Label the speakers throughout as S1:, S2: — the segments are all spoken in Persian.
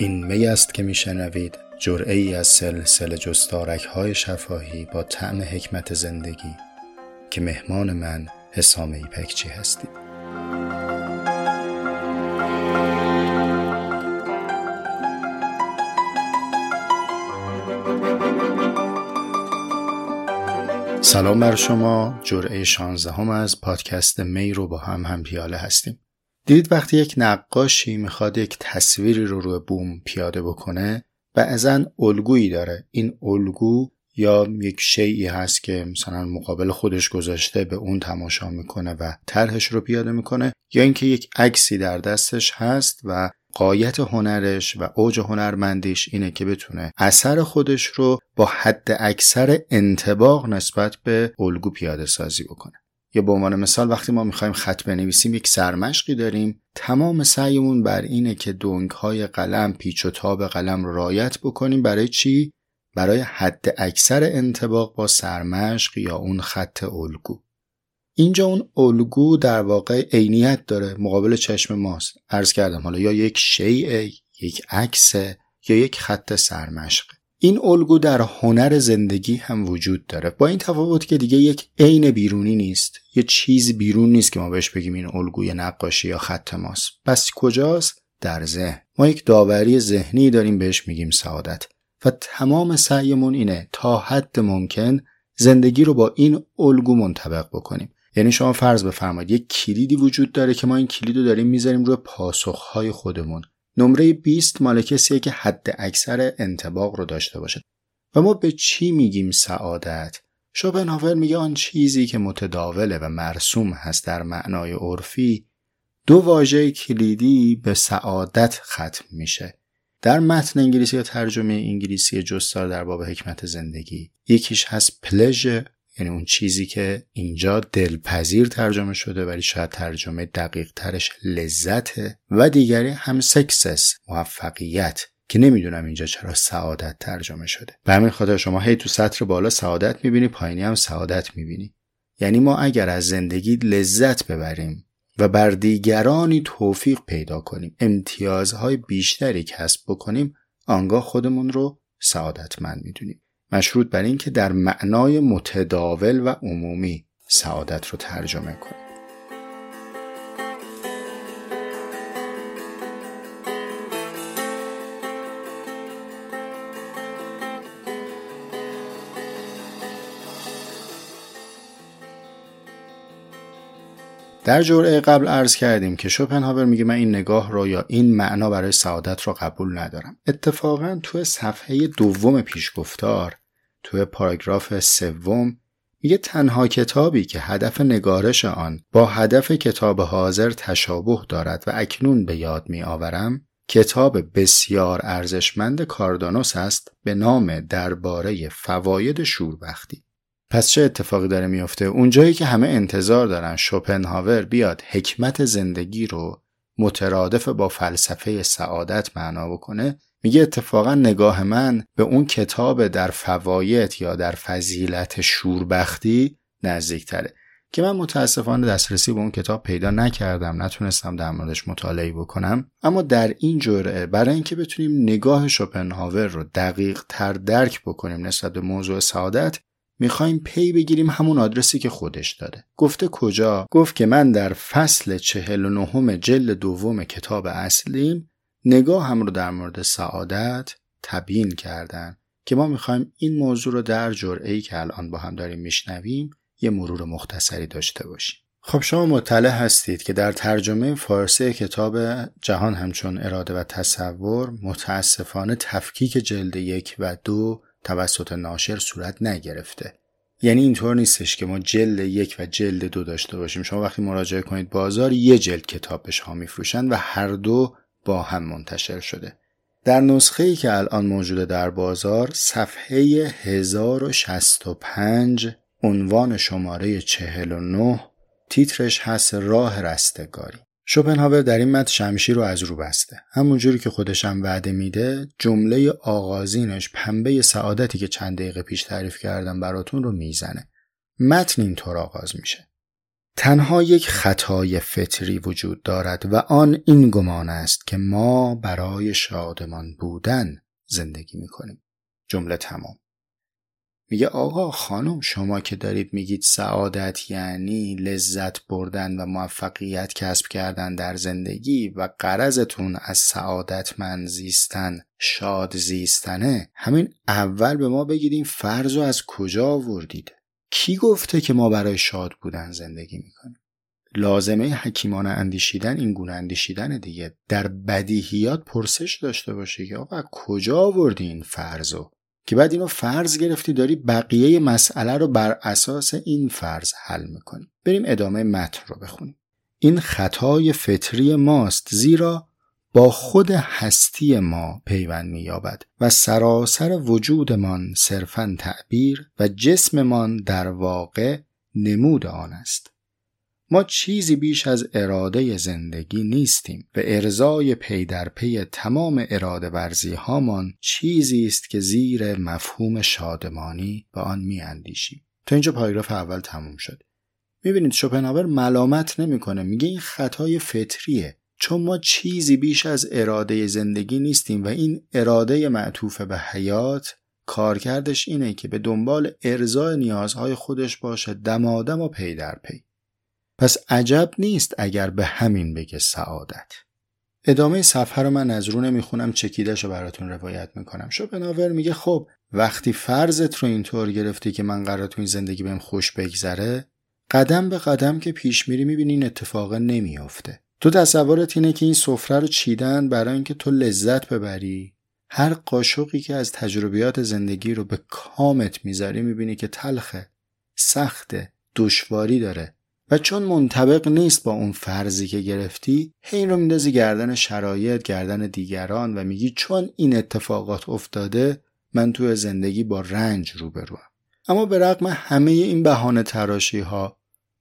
S1: این می است که میشنوید جرعه ای از سلسله جستارک های شفاهی با طعم حکمت زندگی که مهمان من حسام ایپکچی هستید سلام بر شما. جرعه 16 هم از پادکست می رو با هم هم پیاله هستیم. دیدید وقتی یک نقاشی می‌خواد یک تصویری رو روی بوم پیاده بکنه بعضا الگویی داره. این الگو یا یک شیعی هست که مثلا مقابل خودش گذاشته به اون تماشا می‌کنه و طرحش رو پیاده می‌کنه یا اینکه یک عکسی در دستش هست و قایت هنرش و اوج هنرمندیش اینه که بتونه اثر خودش رو با حد اکثر انتباق نسبت به الگو پیاده سازی بکنه. یا به عنوان مثال وقتی ما می‌خوایم خط بنویسیم یک سرمشقی داریم. تمام سعیمون بر اینه که دنگ های قلم پیچ و تاب قلم رو رایت بکنیم. برای چی؟ برای حد اکثر انتباق با سرمشق یا اون خط الگو. اینجا اون الگو در واقع عینیت داره مقابل چشم ماست. عرض کردم حالا یا یک شیء یک عکس یا یک خط سرمشق. این الگو در هنر زندگی هم وجود داره. با این تفاوت که دیگه یک عین بیرونی نیست یه چیز بیرون نیست که ما بهش بگیم این الگوی نقاشی یا خط ماست. پس کجاست؟ در ذهن. ما یک داوری ذهنی داریم بهش میگیم سعادت. و تمام سعیمون اینه تا حد ممکن زندگی رو با این الگو منطبق بکنیم. یعنی شما فرض بفرمایید یک کلیدی وجود داره که ما این کلید رو داریم می‌ذاریم روی پاسخهای خودمون. نمره 20 مال کسیه که حد اکثر انتباق رو داشته باشه. و ما به چی میگیم سعادت؟ شوپنهاور میگه آن چیزی که متداوله و مرسوم هست در معنای عرفی دو واژه کلیدی به سعادت ختم میشه. در متن انگلیسی یا ترجمه انگلیسی جستار در باب حکمت زندگی یکیش هست پلژر یعنی اون چیزی که اینجا دلپذیر ترجمه شده ولی شاید ترجمه دقیق ترش لذته و دیگری هم سکسس موفقیت که نمی‌دونم اینجا چرا سعادت ترجمه شده. به همین خاطر شما هی تو سطر بالا سعادت می‌بینی پایینی هم سعادت می‌بینی. یعنی ما اگر از زندگی لذت ببریم و بر دیگرانی توفیق پیدا کنیم امتیازهای بیشتری کسب بکنیم آنگاه خودمون رو سعادتمند می‌دونیم. مشروط بر اینکه در معنای متداول و عمومی سعادت رو ترجمه کنیم. در جرعه قبل عرض کردیم که شوپنهاور میگه من این نگاه رو یا این معنا برای سعادت رو قبول ندارم. اتفاقا تو صفحه دوم پیشگفتار توی پاراگراف سوم میگه تنها کتابی که هدف نگارش آن با هدف کتاب حاضر تشابه دارد و اکنون به یاد می آورم کتاب بسیار ارزشمند کاردانوس است به نام درباره فواید شوربختی. پس چه اتفاقی داره میفته؟ اونجایی که همه انتظار دارن شوپنهاور بیاد حکمت زندگی رو مترادف با فلسفه سعادت معنا بکنه میگه اتفاقا نگاه من به اون کتاب در فواید یا در فضیلت شوربختی نزدیکتره. که من متاسفانه دسترسی به اون کتاب پیدا نکردم نتونستم در موردش مطالعه بکنم. اما در این جرعه برای اینکه بتونیم نگاه شوپنهاور رو دقیق تر درک بکنیم نسبت به موضوع سعادت می‌خوایم پی بگیریم همون آدرسی که خودش داده. گفته کجا؟ گفت که من در فصل چهل و نهم جلد دوم کتاب اصلیم نگاه هم رو در مورد سعادت تبیین کردن که ما می‌خوایم این موضوع رو در جرعه که الان با هم داریم میشنویم یه مرور مختصری داشته باشیم. خب شما مطلع هستید که در ترجمه فارسی کتاب جهان همچون اراده و تصور متاسفانه تفکیک جلد یک و دو توسط ناشر صورت نگرفته. یعنی اینطور نیستش که ما جلد یک و جلد دو داشته باشیم. شما وقتی مراجعه کنید بازار یه جلد کتاب به شما میفروشن و هر دو با هم منتشر شده. در نسخه ای که الان موجوده در بازار صفحه 1065 عنوان شماره 49 تیترش هست راه رستگاری. شوپنهاور در این متن شمشیر رو از رو بسته. همونجوری که خودش هم وعده میده جمله آغازینش پنبه سعادتی که چند دقیقه پیش تعریف کردم براتون رو می‌زنه. متن اینطور آغاز میشه. تنها یک خطای فطری وجود دارد و آن این گمان است که ما برای شادمان بودن زندگی می‌کنیم. جمله تمام. میگه آقا خانم شما که دارید میگید سعادت یعنی لذت بردن و موفقیت کسب کردن در زندگی و قرضتون از سعادت من زیستن شاد زیستنه همین اول به ما بگید این فرض رو از کجا آوردید؟ کی گفته که ما برای شاد بودن زندگی می‌کنیم؟ لازمه حکیمان اندیشیدن این گونه اندیشیدن دیگه. در بدیهیات پرسش داشته باشه که آقا کجا آوردی این فرضو که بعد اینو فرض گرفتی داری بقیه مسئله رو بر اساس این فرض حل می‌کنی. بریم ادامه متن رو بخونیم. این خطای فطری ماست زیرا با خود هستی ما پیوند مییابد و سراسر وجودمان صرفا تعبیر و جسممان در واقع نمود آن است. ما چیزی بیش از اراده زندگی نیستیم و ارزای پی در پی تمام اراده ورزی هامان چیزی است که زیر مفهوم شادمانی به آن می اندیشیم. تا اینجا پاراگراف اول تموم شد. می‌بینید شوپنهاور ملامت نمی‌کنه میگه این خطای فطریه چون ما چیزی بیش از اراده زندگی نیستیم و این اراده معطوف به حیات کارکردش اینه که به دنبال ارزای نیازهای خودش باشه دمادم و پی در پی پس عجب نیست اگر به همین بگه سعادت. ادامه صفحه رو من از رو نمی‌خونم چکیدش رو براتون روایت می‌کنم. شوپنهاور میگه خب وقتی فرضت رو اینطور گرفتی که من قرار تو این زندگی بهم خوش بگذره قدم به قدم که پیش میری می‌بینی این اتفاق نمیافته. تو تصورت اینه که این سفره رو چیدن برای اینکه تو لذت ببری. هر قاشقی که از تجربیات زندگی رو به کامت می‌ذاری می‌بینی که تلخه سخته دشواری داره. و چون منطبق نیست با اون فرضی که گرفتی هی رو میندازی گردن شرایط گردن دیگران و میگی چون این اتفاقات افتاده من تو زندگی با رنج روبروم اما به رغم همه این بهانه تراشی ها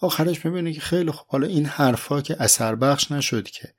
S1: آخرش می‌بینی که خیلی خوب. حالا این حرفا که اثر بخش نشد که.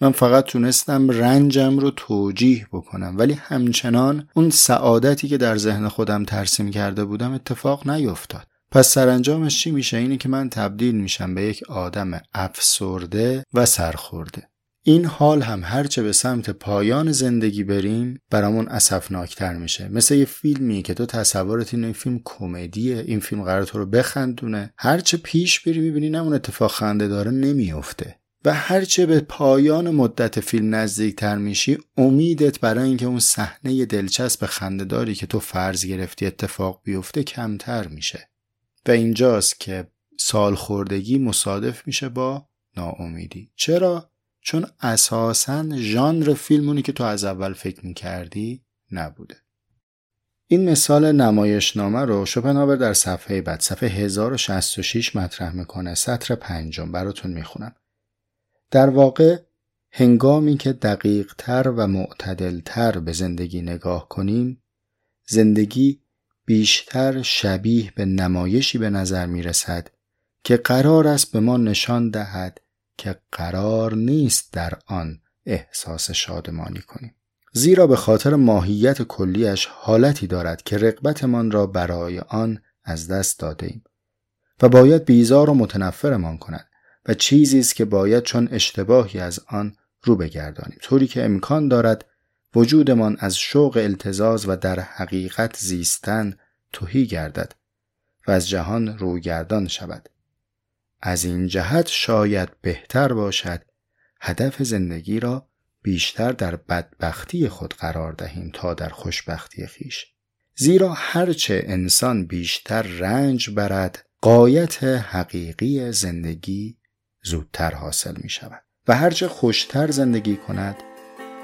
S1: من فقط تونستم رنجم رو توجیه بکنم ولی همچنان اون سعادتی که در ذهن خودم ترسیم کرده بودم اتفاق نیفتاد. پس سرانجامش چی میشه؟ اینه که من تبدیل میشم به یک آدم افسرده و سرخورده. این حال هم هرچه به سمت پایان زندگی بریم برامون اسفناکتر میشه. مثل یه فیلمی که تو تصورت این فیلم کمدیه این فیلم قرار تو رو بخندونه. هرچه پیش بری می‌بینی نه اون اتفاق خنده داره نمیافته. و هرچه به پایان مدت فیلم نزدیکتر میشی امیدت برای اینکه اون صحنه دلچسب خندهداری که تو فرض گرفتی اتفاق بیفته کمتر میشه. و اینجاست که سالخوردگی مصادف میشه با ناامیدی. چرا؟ چون اساسا ژانر فیلمونی که تو از اول فکر می‌کردی نبوده. این مثال نمایشنامه رو شوپنهاور در صفحه بعد صفحه 1066 مطرح می‌کنه. سطر پنجم براتون می‌خونم. در واقع هنگامی که دقیق تر و معتدل تر به زندگی نگاه کنیم زندگی بیشتر شبیه به نمایشی به نظر می رسد که قرار است به ما نشان دهد که قرار نیست در آن احساس شادمانی کنیم. زیرا به خاطر ماهیت کلیش حالتی دارد که رقبتمان را برای آن از دست داده ایم و باید بیزار و متنفرمان کند و چیزی است که باید چون اشتباهی از آن رو بگردانیم. طوری که امکان دارد وجودمان از شوق التزاز و در حقیقت زیستن توهی گردد و از جهان روگردان شود. از این جهت شاید بهتر باشد هدف زندگی را بیشتر در بدبختی خود قرار دهیم تا در خوشبختی خیش. زیرا هرچه انسان بیشتر رنج برد قایت حقیقی زندگی زودتر حاصل می شود و هرچه خوشتر زندگی کند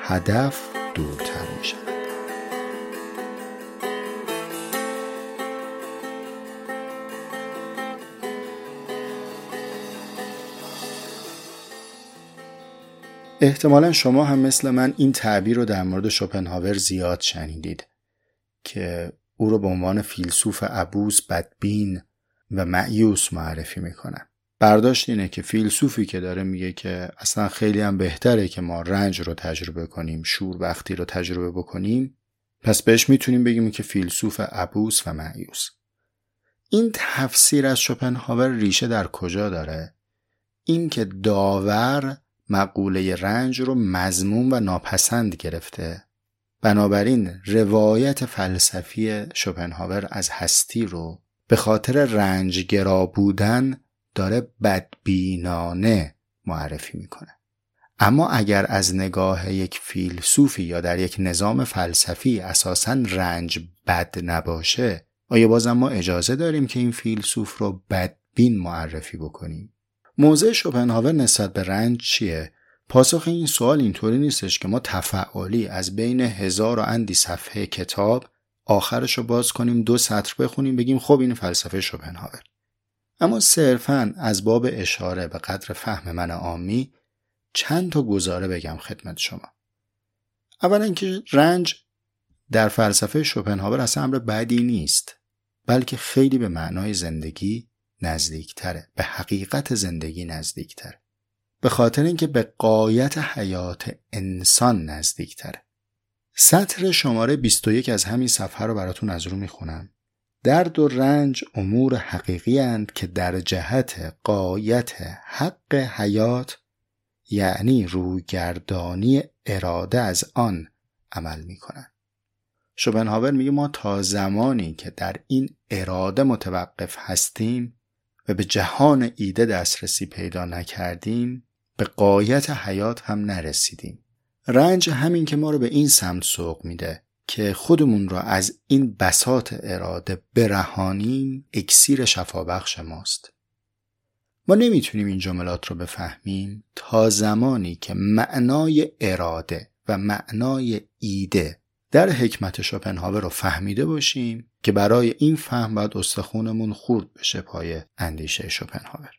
S1: هدف دورتر می شود احتمالا شما هم مثل من این تعبیر رو در مورد شوپنهاور زیاد شنیدید که او رو به عنوان فیلسوف عبوس بدبین و معیوس معرفی می‌کنن برداشت اینه که فیلسوفی که داره میگه که اصلا خیلی هم بهتره که ما رنج رو تجربه کنیم شوربختی رو تجربه بکنیم. پس بهش می‌تونیم بگیم که فیلسوف عبوس و معیوس این تفسیر از شوپنهاور ریشه در کجا داره؟ این که داور مقوله رنج رو مضمون و ناپسند گرفته. بنابراین روایت فلسفی شوپنهاور از هستی رو به خاطر رنجگرا بودن داره بدبینانه معرفی می‌کنه. اما اگر از نگاه یک فیلسوفی یا در یک نظام فلسفی اساسا رنج بد نباشه آیا بازم ما اجازه داریم که این فیلسوف رو بدبین معرفی بکنیم؟ موضع شوپنهاور نسبت به رنج چیه؟ پاسخ این سوال اینطوری نیستش که ما تفعالی از بین هزار و اندی صفحه کتاب آخرش رو باز کنیم دو سطر بخونیم بگیم خب این فلسفه شوپنهاور. اما صرفا از باب اشاره به قدر فهم من عامی چند تا گزاره بگم خدمت شما. اولا که رنج در فلسفه شوپنهاور اصلا امر بدی نیست بلکه خیلی به معنای زندگی نزدیکتره به حقیقت زندگی نزدیکتره. به خاطر اینکه به قایت حیات انسان نزدیکتره. سطر شماره 21 از همین صفحه رو براتون از رو می‌خونم. درد و رنج امور حقیقی هند که در جهت قایت حق حیات یعنی رویگردانی اراده از آن عمل می‌کنند. شوپنهاور میگه ما تا زمانی که در این اراده متوقف هستیم و به جهان ایده دسترسی پیدا نکردیم به قایت حیات هم نرسیدیم. رنج همین که ما رو به این سمت سوق میده. که خودمون را از این بساط اراده برهانیم اکسیر شفابخش ماست. ما نمی‌تونیم این جملات رو بفهمیم تا زمانی که معنای اراده و معنای ایده در حکمت شوپنهاور رو فهمیده باشیم که برای این فهم باید استخونمون خورد بشه پای اندیشه شوپنهاور.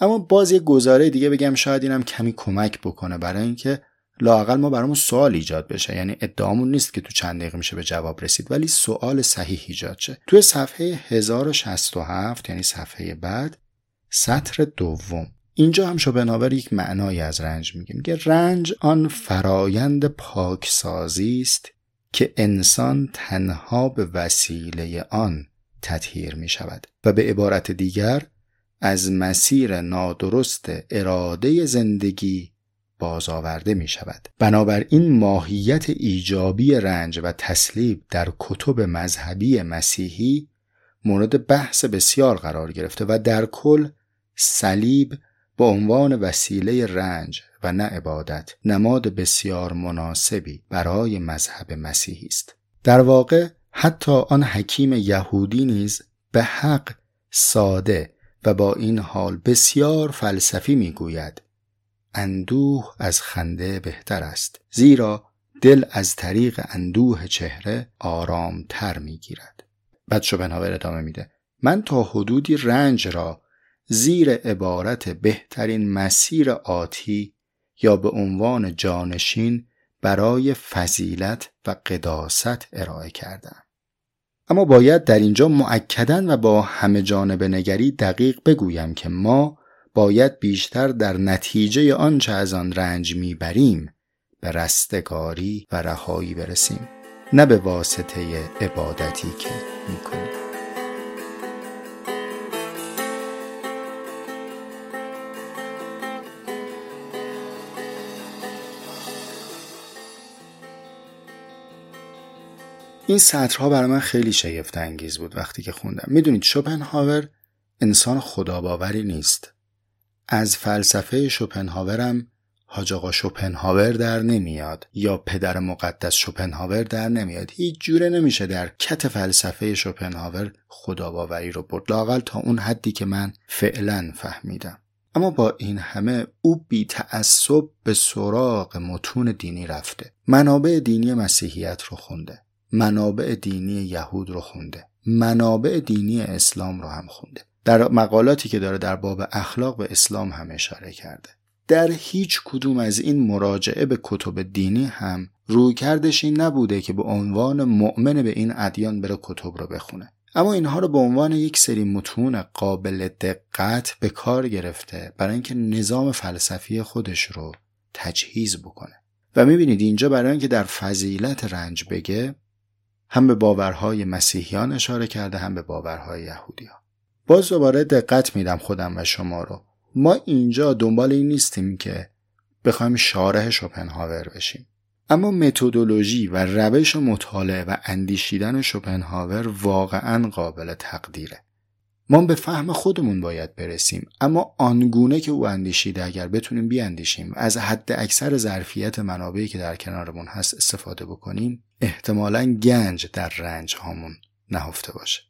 S1: اما باز یه گزاره دیگه بگم شاید اینم کمی کمک بکنه برای اینکه لاقل ما برامون سوال ایجاد بشه. یعنی ادعامون نیست که تو چند دقیقه میشه به جواب رسید ولی سوال صحیح ایجاد شه. توی صفحه 1067 یعنی صفحه بعد سطر دوم. اینجا هم شوپنهاور یک معنایی از رنج میگه میگه رنج آن فرایند پاکسازی است که انسان تنها به وسیله آن تطهیر می شود و به عبارت دیگر از مسیر نادرست اراده زندگی بازآورده می شود. بنابراین ماهیت ایجابی رنج و تسلیب در کتب مذهبی مسیحی مورد بحث بسیار قرار گرفته و در کل صلیب به عنوان وسیله رنج و نه عبادت نماد بسیار مناسبی برای مذهب مسیحی است در واقع حتی آن حکیم یهودی نیز به حق ساده و با این حال بسیار فلسفی می‌گوید اندوه از خنده بهتر است. زیرا دل از طریق اندوه چهره آرامتر می‌گیرد. بعد شوپنهاور ادامه میده. من تا حدودی رنج را زیر عبارت بهترین مسیر آتی یا به عنوان جانشین برای فضیلت و قداست ارائه کردم. اما باید در اینجا معکدن و با همه جانب نگری دقیق بگویم که ما باید بیشتر در نتیجه آنچه از آن رنج می‌بریم به رستگاری و رهایی برسیم. نه به واسطه عبادتی که می‌کنیم. این سطرها برای من خیلی شگفت انگیز بود وقتی که خوندم. می‌دونید شوپنهاور انسان خداباوری نیست. از فلسفه شوپنهاورم حاج آقا شوپنهاور در نمیاد یا پدر مقدس شوپنهاور در نمیاد. هیچ جوره نمیشه در کت فلسفه شوپنهاور خداباوری رو برد. لاقل تا اون حدی که من فعلا فهمیدم. اما با این همه او بی تعصب به سراغ متون دینی رفته. منابع دینی مسیحیت رو خونده. منابع دینی یهود رو خونده. منابع دینی اسلام رو هم خونده. در مقالاتی که داره در باب اخلاق به اسلام هم اشاره کرده. در هیچ کدوم از این مراجعه به کتب دینی هم رویکردش این نبوده که به عنوان مؤمن به این ادیان بره کتب رو بخونه. اما اینها رو به عنوان یک سری متون قابل دقت به کار گرفته برای اینکه نظام فلسفی خودش رو تجهیز بکنه. و می‌بینید اینجا برای اینکه در فضیلت رنج بگه هم به باورهای مسیحیان اشاره کرده هم به باورهای یهودیان. باز دوباره دقت میدم خودم و شما رو. ما اینجا دنبال این نیستیم که بخوایم شارح شوپنهاور بشیم. اما متدولوژی و روش مطالعه و اندیشیدن شوپنهاور واقعا قابل تقدیره. ما به فهم خودمون باید برسیم اما آنگونه که او اندیشیده اگر بتونیم بیاندیشیم و از حد اکثر ظرفیت منابعی که در کنارمون هست استفاده بکنیم احتمالا گنج در رنج هامون نهفته باشه.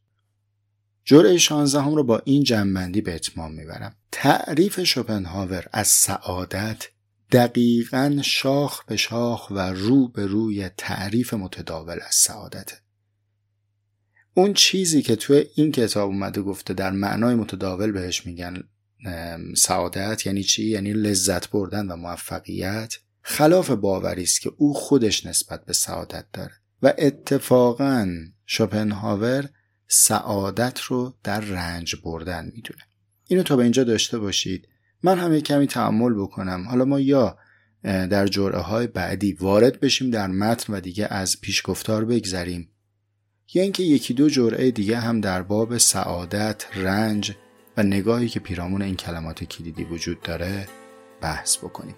S1: جرعه 16 هم رو با این جنبندی به اتمام می‌برم. تعریف شوپنهاور از سعادت دقیقا شاخ به شاخ و رو به روی تعریف متداول از سعادته. اون چیزی که توی این کتاب اومده گفته در معنای متداول بهش میگن سعادت یعنی چی؟ یعنی لذت بردن و موفقیت. خلاف باوری است که او خودش نسبت به سعادت داره. و اتفاقا شوپنهاور سعادت رو در رنج بردن می‌دونه. اینو تا به اینجا داشته باشید. من هم کمی تعمل بکنم. حالا ما یا در جرعه های بعدی وارد بشیم در متن و دیگه از پیشگفتار بگذریم یا اینکه یکی دو جرعه دیگه هم در باب سعادت، رنج و نگاهی که پیرامون این کلمات کلیدی وجود داره بحث بکنیم.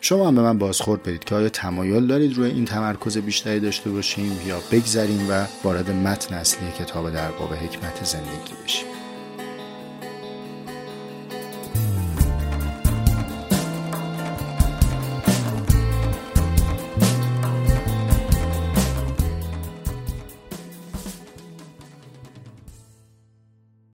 S1: شما هم به من بازخورد بدید که آیا تمایل دارید روی این تمرکز بیشتری داشته باشیم یا بگذریم و وارد متن اصلی کتاب در باب حکمت زندگی بشیم.